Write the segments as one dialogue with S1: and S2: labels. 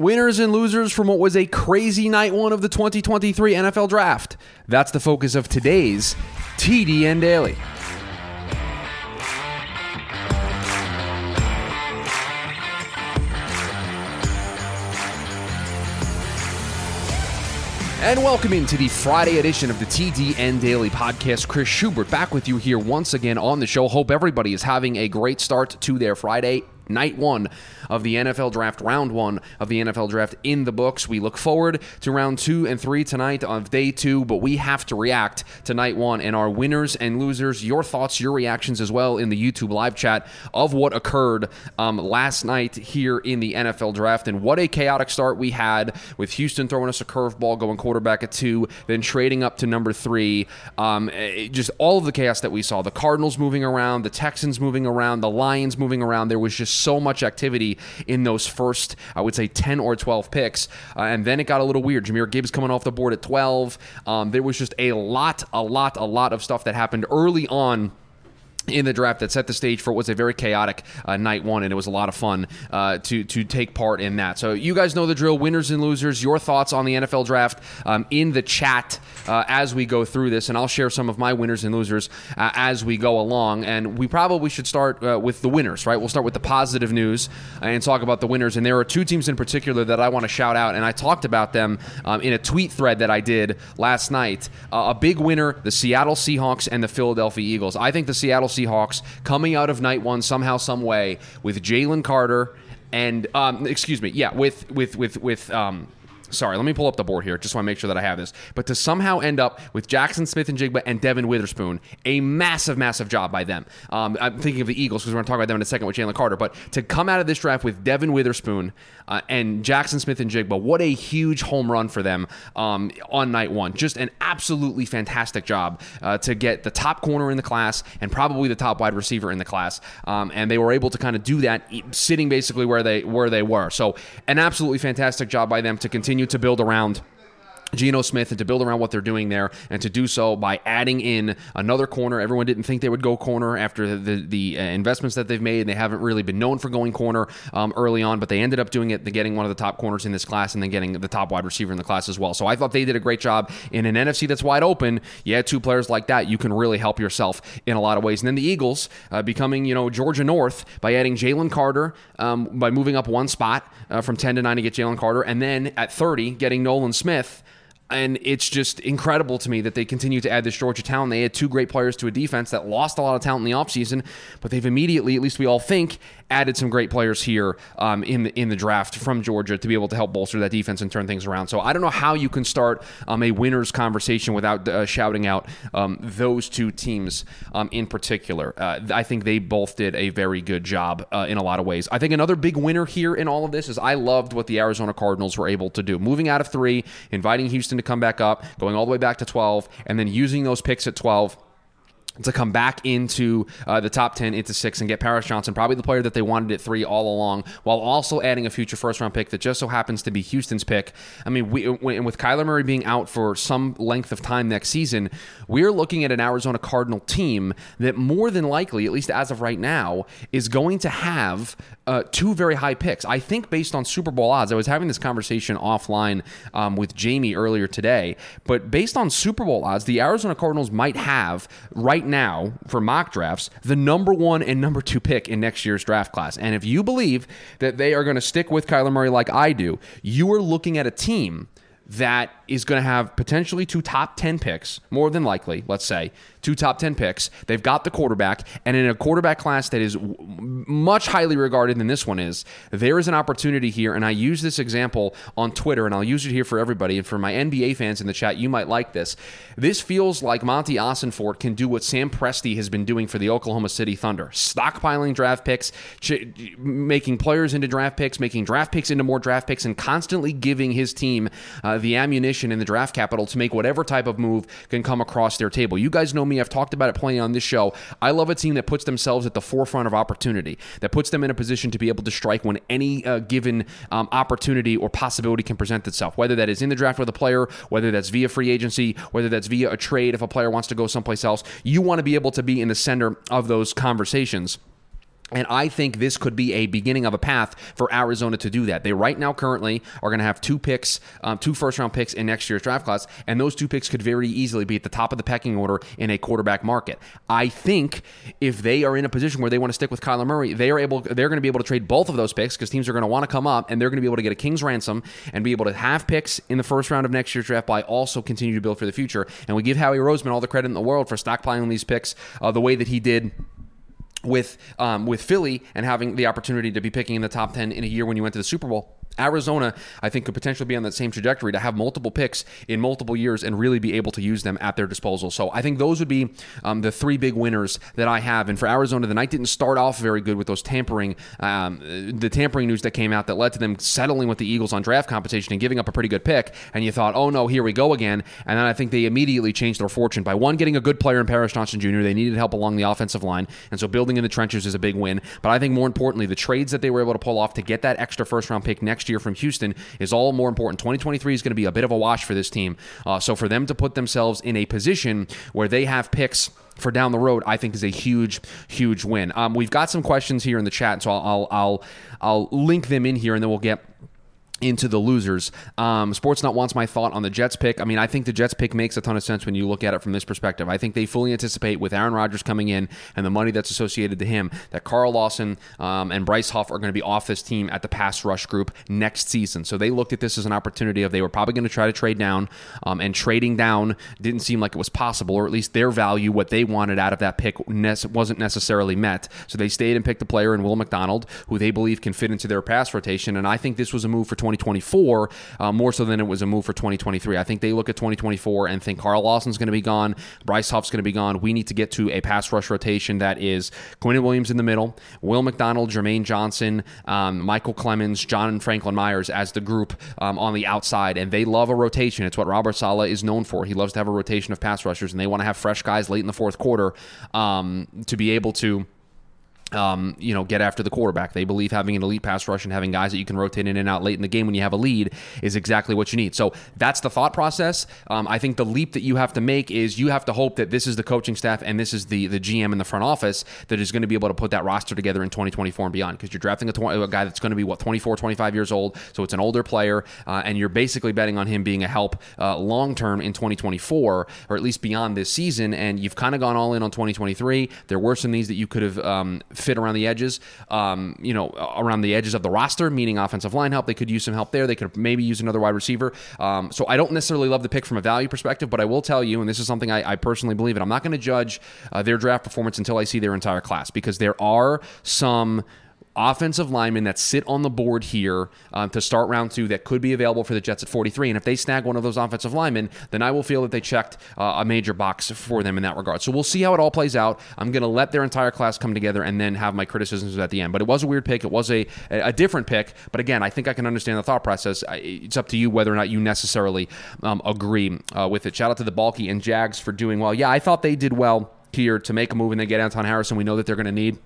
S1: Winners and losers from what was a crazy night one of the 2023 NFL Draft. That's the focus of today's TDN Daily. And welcome into the Friday edition of the TDN Daily Podcast. Chris Schubert back with you here once again on the show. Hope everybody is having a great start to their Friday night one of the NFL draft, round one of the NFL draft in the books. We look forward to round two and three tonight of day two, but we have to react to night one and our winners and losers. Your thoughts, your reactions as well in the YouTube live chat of what occurred um, last night here in the NFL draft. And what a chaotic start we had with Houston throwing us a curveball, going quarterback at two, then trading up to number three. Um, just all of the chaos that we saw the Cardinals moving around, the Texans moving around, the Lions moving around. There was just so much activity in those first, I would say, 10 or 12 picks. Uh, and then it got a little weird. Jahmyr Gibbs coming off the board at 12. Um, there was just a lot, a lot, a lot of stuff that happened early on in the draft that set the stage for what was a very chaotic uh, night one, and it was a lot of fun uh, to to take part in that. So you guys know the drill, winners and losers. Your thoughts on the NFL draft um, in the chat uh, as we go through this, and I'll share some of my winners and losers uh, as we go along. And we probably should start uh, with the winners, right? We'll start with the positive news and talk about the winners. And there are two teams in particular that I want to shout out, and I talked about them um, in a tweet thread that I did last night. Uh, a big winner: the Seattle Seahawks and the Philadelphia Eagles. I think the Seattle Seahawks coming out of night one somehow, some way with Jalen Carter and um, excuse me, yeah, with with with with um, Sorry, let me pull up the board here. Just want to make sure that I have this. But to somehow end up with Jackson Smith-Njigba and Devon Witherspoon, a massive, massive job by them. Um, I'm thinking of the Eagles because we're going to talk about them in a second with Jalen Carter. But to come out of this draft with Devon Witherspoon uh, and Jackson Smith-Njigba, what a huge home run for them um, on night one. Just an absolutely fantastic job uh, to get the top corner in the class and probably the top wide receiver in the class. Um, and they were able to kind of do that sitting basically where they where they were. So an absolutely fantastic job by them to continue to build around Geno Smith and to build around what they're doing there, and to do so by adding in another corner. Everyone didn't think they would go corner after the the, uh, investments that they've made. And they haven't really been known for going corner um, early on, but they ended up doing it, getting one of the top corners in this class, and then getting the top wide receiver in the class as well. So I thought they did a great job in an NFC that's wide open. Yeah, two players like that, you can really help yourself in a lot of ways. And then the Eagles uh, becoming you know Georgia North by adding Jalen Carter um, by moving up one spot uh, from ten to nine to get Jalen Carter, and then at thirty getting Nolan Smith and it's just incredible to me that they continue to add this Georgia talent. They had two great players to a defense that lost a lot of talent in the offseason, but they've immediately, at least we all think, added some great players here um, in the in the draft from Georgia to be able to help bolster that defense and turn things around. So I don't know how you can start um, a winners conversation without uh, shouting out um, those two teams um, in particular. Uh, I think they both did a very good job uh, in a lot of ways. I think another big winner here in all of this is I loved what the Arizona Cardinals were able to do, moving out of three, inviting Houston to come back up, going all the way back to 12, and then using those picks at 12 to come back into uh, the top 10 into six and get Paris Johnson, probably the player that they wanted at three all along, while also adding a future first round pick that just so happens to be Houston's pick. I mean, we, with Kyler Murray being out for some length of time next season, we're looking at an Arizona Cardinal team that more than likely, at least as of right now, is going to have uh, two very high picks. I think based on Super Bowl odds, I was having this conversation offline um, with Jamie earlier today, but based on Super Bowl odds, the Arizona Cardinals might have right now for mock drafts the number one and number two pick in next year's draft class. And if you believe that they are going to stick with Kyler Murray like I do, you are looking at a team that is going to have potentially two top 10 picks, more than likely, let's say, two top 10 picks. They've got the quarterback, and in a quarterback class that is much highly regarded than this one is, there is an opportunity here. And I use this example on Twitter, and I'll use it here for everybody. And for my NBA fans in the chat, you might like this. This feels like Monti Ossenfort can do what Sam Presti has been doing for the Oklahoma City Thunder stockpiling draft picks, ch- making players into draft picks, making draft picks into more draft picks, and constantly giving his team uh, the ammunition and the draft capital to make whatever type of move can come across their table. You guys know me, I've talked about it plenty on this show. I love a team that puts themselves at the forefront of opportunity, that puts them in a position to be able to strike when any uh, given um, opportunity or possibility can present itself, whether that is in the draft with a player, whether that's via free agency, whether that's via a trade if a player wants to go someplace else. You want to be able to be in the center of those conversations. And I think this could be a beginning of a path for Arizona to do that. They right now currently are going to have two picks, um, two first round picks in next year's draft class, and those two picks could very easily be at the top of the pecking order in a quarterback market. I think if they are in a position where they want to stick with Kyler Murray, they are able, they're going to be able to trade both of those picks because teams are going to want to come up and they're going to be able to get a king's ransom and be able to have picks in the first round of next year's draft by also continue to build for the future. And we give Howie Roseman all the credit in the world for stockpiling these picks uh, the way that he did with um, with Philly and having the opportunity to be picking in the top ten in a year when you went to the Super Bowl. Arizona, I think, could potentially be on that same trajectory to have multiple picks in multiple years and really be able to use them at their disposal. So I think those would be um, the three big winners that I have. And for Arizona, the night didn't start off very good with those tampering, um, the tampering news that came out that led to them settling with the Eagles on draft competition and giving up a pretty good pick. And you thought, oh no, here we go again. And then I think they immediately changed their fortune by one, getting a good player in Paris Johnson Jr. They needed help along the offensive line. And so building in the trenches is a big win. But I think more importantly, the trades that they were able to pull off to get that extra first round pick next year from Houston is all more important. 2023 is going to be a bit of a wash for this team. Uh, so for them to put themselves in a position where they have picks for down the road, I think is a huge, huge win. Um, we've got some questions here in the chat, so I'll, I'll, I'll, I'll link them in here, and then we'll get into the losers. Um, Sportsnut wants my thought on the Jets pick. I mean, I think the Jets pick makes a ton of sense when you look at it from this perspective. I think they fully anticipate with Aaron Rodgers coming in and the money that's associated to him that Carl Lawson um, and Bryce Huff are going to be off this team at the pass rush group next season. So they looked at this as an opportunity of they were probably going to try to trade down, um, and trading down didn't seem like it was possible, or at least their value, what they wanted out of that pick, wasn't necessarily met. So they stayed and picked a player in Will McDonald, who they believe can fit into their pass rotation. And I think this was a move for 20. 2024 uh, more so than it was a move for 2023. I think they look at 2024 and think Carl Lawson's going to be gone, Bryce Huff's going to be gone. We need to get to a pass rush rotation that is Quinnen Williams in the middle, Will McDonald, Jermaine Johnson, um, Micheal Clemons, John and Franklin Myers as the group um, on the outside, and they love a rotation. It's what Robert Saleh is known for. He loves to have a rotation of pass rushers, and they want to have fresh guys late in the fourth quarter um, to be able to um, you know, get after the quarterback. They believe having an elite pass rush and having guys that you can rotate in and out late in the game when you have a lead is exactly what you need. So that's the thought process. Um, I think the leap that you have to make is you have to hope that this is the coaching staff and this is the the GM in the front office that is going to be able to put that roster together in 2024 and beyond because you're drafting a, 20, a, guy that's going to be what 24, 25 years old. So it's an older player, uh, and you're basically betting on him being a help uh, long term in 2024 or at least beyond this season. And you've kind of gone all in on 2023. There were some these that you could have. Um, fit around the edges, um, you know, around the edges of the roster, meaning offensive line help. They could use some help there. They could maybe use another wide receiver. Um, so I don't necessarily love the pick from a value perspective, but I will tell you, and this is something I, I personally believe in, I'm not going to judge uh, their draft performance until I see their entire class because there are some offensive linemen that sit on the board here um, to start round two that could be available for the Jets at 43. And if they snag one of those offensive linemen, then I will feel that they checked uh, a major box for them in that regard. So we'll see how it all plays out. I'm going to let their entire class come together and then have my criticisms at the end. But it was a weird pick. It was a, a different pick. But again, I think I can understand the thought process. It's up to you whether or not you necessarily um, agree uh, with it. Shout out to the Bulky and Jags for doing well. Yeah, I thought they did well here to make a move and they get Anton Harrison. We know that they're going to need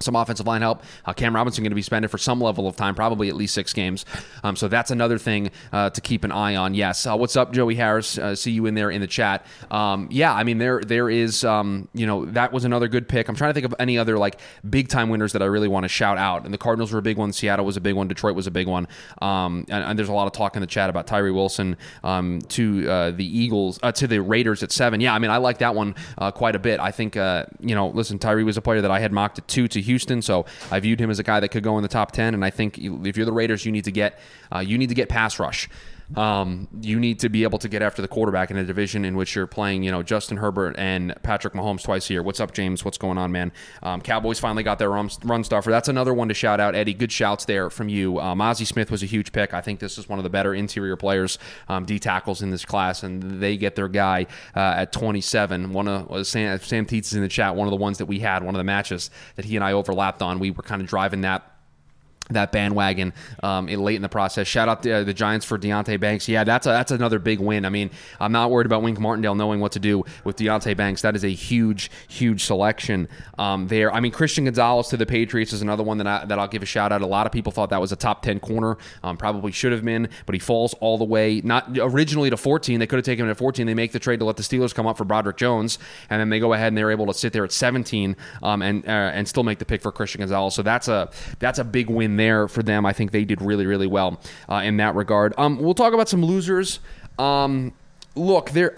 S1: some offensive line help. Uh, Cam Robinson going to be spending for some level of time, probably at least six games. Um, so that's another thing uh, to keep an eye on. Yes. Uh, what's up, Joey Harris? Uh, see you in there in the chat. Um, yeah, I mean there there is um, you know that was another good pick. I'm trying to think of any other like big time winners that I really want to shout out. And the Cardinals were a big one. Seattle was a big one. Detroit was a big one. Um, and, and, there's a lot of talk in the chat about Tyree Wilson um, to uh, the Eagles uh, to the Raiders at seven. Yeah, I mean I like that one quite a bit. I think you know listen Tyree was a player that I had mocked at two to Houston, so I viewed him as a guy that could go in the top ten. And I think if you're the Raiders, you need to get uh, you need to get pass rush. Um, you need to be able to get after the quarterback in a division in which you're playing, you know, Justin Herbert and Patrick Mahomes twice a year. What's up, James? What's going on, man? Um, Cowboys finally got their run, run stuffer. That's another one to shout out, Eddie. Good shouts there from you. Um, Mazi Smith was a huge pick. I think this is one of the better interior players, um, D tackles in this class, and they get their guy uh, at 27. One of uh, Sam, Sam Teets is in the chat. One of the ones that we had, one of the matches that he and I overlapped on. We were kind of driving that that bandwagon um, late in the process. Shout out to uh, the Giants for Deonte Banks. Yeah, that's a, that's another big win. I mean, I'm not worried about Wink Martindale knowing what to do with Deonte Banks. That is a huge, huge selection um, there. I mean, Christian Gonzalez to the Patriots is another one that I, that I'll give a shout out. A lot of people thought that was a top 10 corner. Um, probably should have been, but he falls all the way. Not originally to 14. They could have taken him at 14. They make the trade to let the Steelers come up for Broderick Jones, and then they go ahead and they're able to sit there at 17 um, and uh, and still make the pick for Christian Gonzalez. So that's a that's a big win there for them. I think they did really, really well uh, in that regard. Um, we'll talk about some losers. Um, look, there.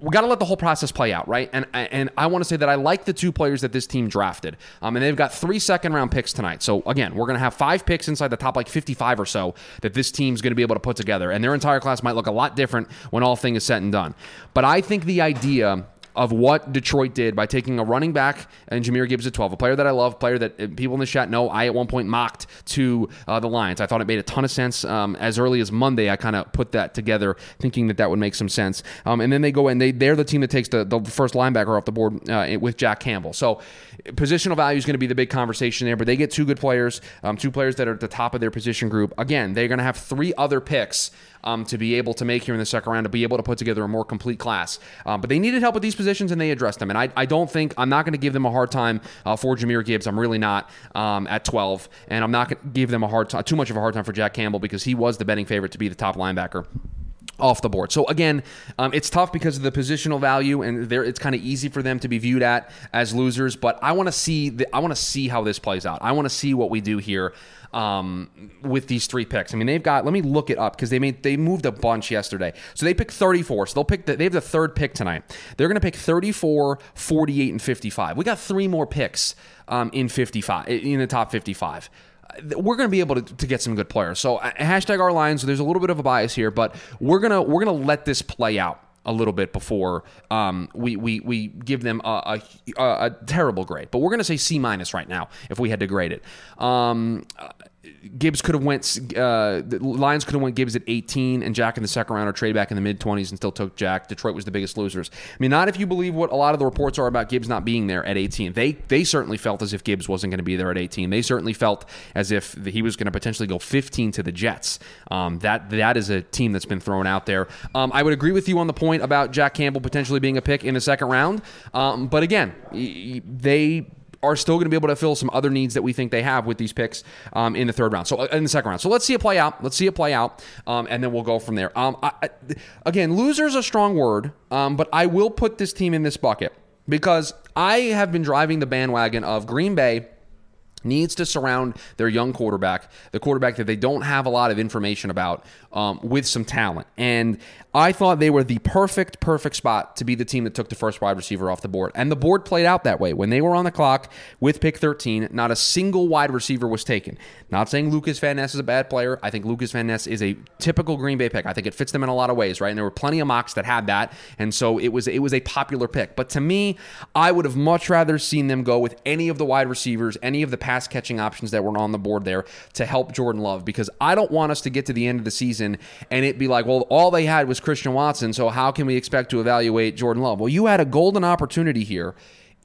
S1: we got to let the whole process play out, right? And and I want to say that I like the two players that this team drafted, um, and they've got three second round picks tonight. So again, we're going to have five picks inside the top like 55 or so that this team's going to be able to put together, and their entire class might look a lot different when all thing is said and done. But I think the idea of what Detroit did by taking a running back and Jahmyr Gibbs at 12, a player that I love, player that uh, people in the chat know I at one point mocked to uh, the Lions. I thought it made a ton of sense. Um, as early as Monday, I kind of put that together, thinking that that would make some sense. Um, and then they go in, they they're the team that takes the, the first linebacker off the board uh, with Jack Campbell. So positional value is going to be the big conversation there. But they get two good players, um, two players that are at the top of their position group. Again, they're going to have three other picks um, to be able to make here in the second round to be able to put together a more complete class. Um, but they needed help with these positions and they addressed them. And I, I don't think I'm not going to give them a hard time uh, for Jahmyr Gibbs. I'm really not um, at 12, and I'm not going to give them a hard time, too much of a hard time for Jack Campbell because he was the betting favorite to be the top linebacker off the board. So again, um, it's tough because of the positional value, and it's kind of easy for them to be viewed at as losers. But I want to see the, I want to see how this plays out. I want to see what we do here um, with these three picks. I mean, they've got. Let me look it up because they made they moved a bunch yesterday. So they picked 34. So they'll pick. The, they have the third pick tonight. They're going to pick 34, 48, and 55. We got three more picks um, in 55 in the top 55 we're going to be able to, to, get some good players. So uh, hashtag our lines. There's a little bit of a bias here, but we're gonna we're gonna let this play out a little bit before um, we, we we give them a, a, a terrible grade. But we're going to say C minus right now if we had to grade it. Um, Gibbs could have went. Uh, the Lions could have went Gibbs at 18 and Jack in the second round or trade back in the mid 20s and still took Jack. Detroit was the biggest losers. I mean, not if you believe what a lot of the reports are about Gibbs not being there at 18. They they certainly felt as if Gibbs wasn't going to be there at 18. They certainly felt as if he was going to potentially go 15 to the Jets. Um, that that is a team that's been thrown out there. Um, I would agree with you on the point about Jack Campbell potentially being a pick in the second round. Um, but again, they are still going to be able to fill some other needs that we think they have with these picks um, in the third round. So uh, in the second round. So let's see it play out. Let's see it play out, um, and then we'll go from there. Um, I, I, again, loser is a strong word, um, but I will put this team in this bucket because I have been driving the bandwagon of Green Bay needs to surround their young quarterback, the quarterback that they don't have a lot of information about, um, with some talent. And I thought they were the perfect, perfect spot to be the team that took the first wide receiver off the board. And the board played out that way. When they were on the clock with pick 13, not a single wide receiver was taken. Not saying Lukas Van Ness is a bad player. I think Lukas Van Ness is a typical Green Bay pick. I think it fits them in a lot of ways, right? And there were plenty of mocks that had that. And so it was it was a popular pick. But to me, I would have much rather seen them go with any of the wide receivers, any of the pass catching options that weren't on the board there to help Jordan Love because I don't want us to get to the end of the season and it be like, well, all they had was Christian Watson, so how can we expect to evaluate Jordan Love? Well, you had a golden opportunity here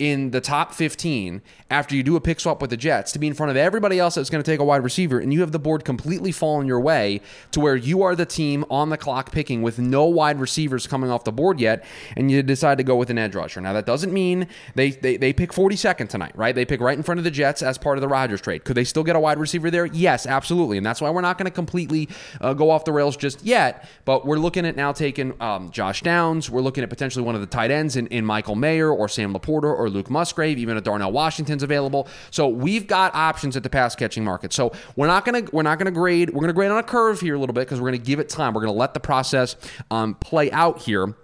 S1: in the top 15 after you do a pick swap with the Jets to be in front of everybody else that's going to take a wide receiver, and you have the board completely fallen your way to where you are the team on the clock picking with no wide receivers coming off the board yet, and you decide to go with an edge rusher. Now, that doesn't mean they, they, they pick 42nd tonight, right? They pick right in front of the Jets as part of the Rodgers trade. Could they still get a wide receiver there? Yes, absolutely. And that's why we're not going to completely uh, go off the rails just yet, but we're looking at now taking um, Josh Downs. We're looking at potentially one of the tight ends in, in Michael Mayer or Sam LaPorta or Luke Musgrave, even a Darnell Washington's available. So we've got options at the pass catching market. So we're not gonna we're not gonna grade. We're gonna grade on a curve here a little bit because we're gonna give it time. We're gonna let the process um, play out here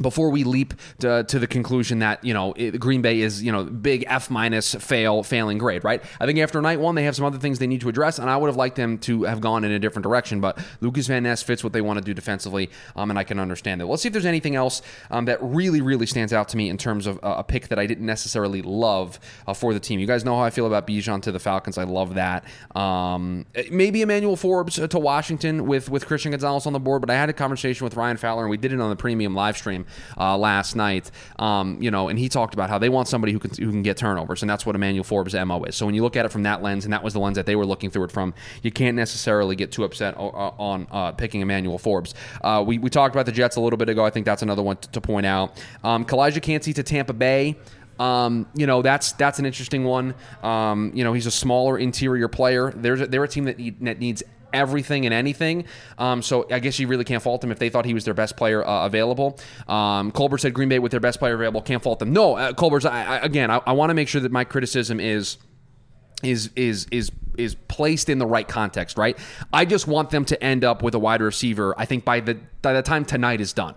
S1: before we leap to, to, the conclusion that you know it, Green Bay is you know big F minus fail failing grade, right? I think after night one they have some other things they need to address, and I would have liked them to have gone in a different direction. But Lukas Van Ness fits what they want to do defensively, um, and I can understand that. Let's see if there's anything else um, that really really stands out to me in terms of uh, a pick that I didn't necessarily love uh, for the team. You guys know how I feel about Bijan to the Falcons. I love that. Um, maybe Emmanuel Forbes to Washington with with Christian Gonzalez on the board, but I had a conversation with Ryan Fowler and we did it on the premium live stream uh, last night. Um, you know, and he talked about how they want somebody who can who can get turnovers, and that's what Emmanuel Forbes' mo is. So when you look at it from that lens, and that was the lens that they were looking through it from, you can't necessarily get too upset on uh, picking Emmanuel Forbes. Uh, we we talked about the Jets a little bit ago. I think that's another one to, to point out. Um, Calijah Kancey to Tampa Bay. Um, you know that's that's an interesting one. Um, you know he's a smaller interior player. There's a, they're a team that, need, that needs everything and anything. Um, so I guess you really can't fault them if they thought he was their best player uh, available. Um, Colbert said Green Bay with their best player available. Can't fault them. No, uh, Colbert's. I, I, again, I, I want to make sure that my criticism is is is is is placed in the right context, right? I just want them to end up with a wide receiver. I think by the by the time tonight is done.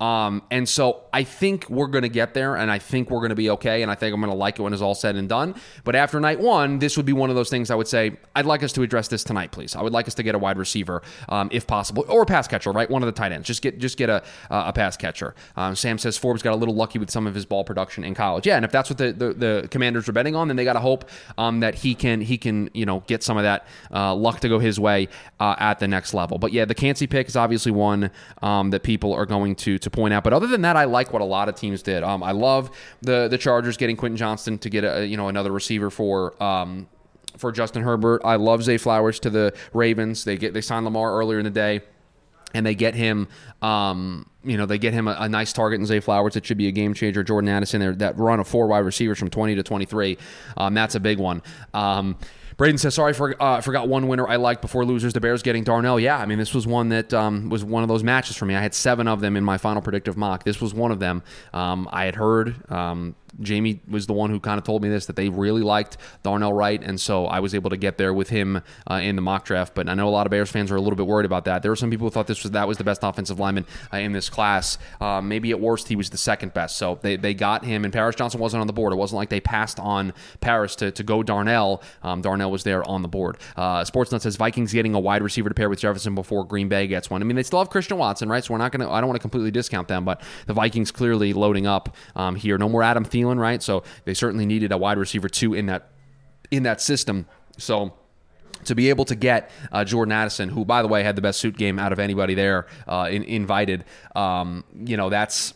S1: Um, and so I think we're going to get there, and I think we're going to be okay, and I think I'm going to like it when it's all said and done. But after night one, this would be one of those things I would say I'd like us to address this tonight, please. I would like us to get a wide receiver, um, if possible, or a pass catcher, right? One of the tight ends. Just get just get a a pass catcher. Um, Sam says Forbes got a little lucky with some of his ball production in college. Yeah, and if that's what the the, the Commanders are betting on, then they got to hope um, that he can he can you know get some of that uh, luck to go his way uh, at the next level. But yeah, the Kancey pick is obviously one um, that people are going to to point out. But other than that, I like what a lot of teams did. Um, I love the the Chargers getting Quentin Johnston to get a you know another receiver for um, for Justin Herbert. I love Zay Flowers to the Ravens. They get they signed Lamar earlier in the day. And they get him, um, you know, they get him a, a, nice target in Zay Flowers. It should be a game changer. Jordan Addison, that run of four wide receivers from 20 to 23. Um, that's a big one. Um, Braden says, "Sorry, for, uh, forgot one winner I liked before losers. The Bears getting Darnell. Yeah, I mean this was one that um, was one of those matches for me. I had seven of them in my final predictive mock. This was one of them. Um, I had heard um, Jamie was the one who kind of told me this that they really liked Darnell Wright, and so I was able to get there with him uh, in the mock draft. But I know a lot of Bears fans are a little bit worried about that. There were some people who thought this was that was the best offensive lineman uh, in this class. Uh, maybe at worst he was the second best. So they, they got him, and Paris Johnson wasn't on the board. It wasn't like they passed on Paris to, to go Darnell. Um, Darnell was there on the board. Uh, Sportsnet says Vikings getting a wide receiver to pair with Jefferson before Green Bay gets one. I mean they still have Christian Watson, right? So we're not gonna. I don't want to completely discount them, but the Vikings clearly loading up um, here. No more Adam Thielen, right? So they certainly needed a wide receiver too in that in that system. So to be able to get uh, Jordan Addison, who by the way had the best suit game out of anybody there, uh, in, invited. Um, you know that's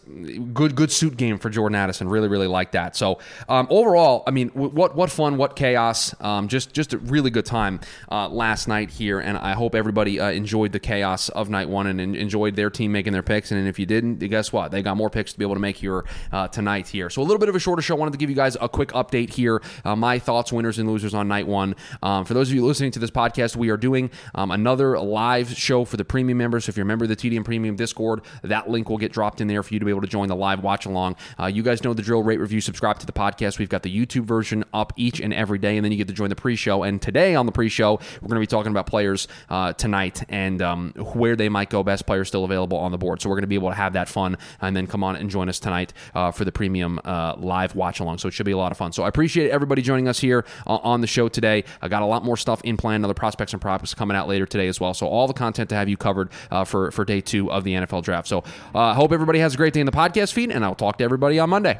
S1: good, good suit game for Jordan Addison. Really, really like that. So um, overall, I mean, w- what what fun, what chaos. Um, just just a really good time uh, last night here, and I hope everybody uh, enjoyed the chaos of night one and, enjoyed their team making their picks. And if you didn't, guess what? They got more picks to be able to make here uh, tonight here. So a little bit of a shorter show. I wanted to give you guys a quick update here. Uh, my thoughts, winners and losers on night one. Um, for those of you listening to to this podcast, we are doing um, another live show for the premium members. So if you're a member of the TDN Premium Discord, that link will get dropped in there for you to be able to join the live watch along. Uh, you guys know the drill, rate, review, subscribe to the podcast. We've got the YouTube version up each and every day, and then you get to join the pre show. And today on the pre show, we're going to be talking about players uh, tonight and um, where they might go. Best players still available on the board. So we're going to be able to have that fun and then come on and join us tonight uh, for the premium uh, live watch along. So it should be a lot of fun. So I appreciate everybody joining us here uh, on the show today. I got a lot more stuff in plan, other prospects and props coming out later today as well. So all the content to have you covered uh, for for day two of the NFL draft. So I uh, hope everybody has a great day in the podcast feed, and I'll talk to everybody on Monday.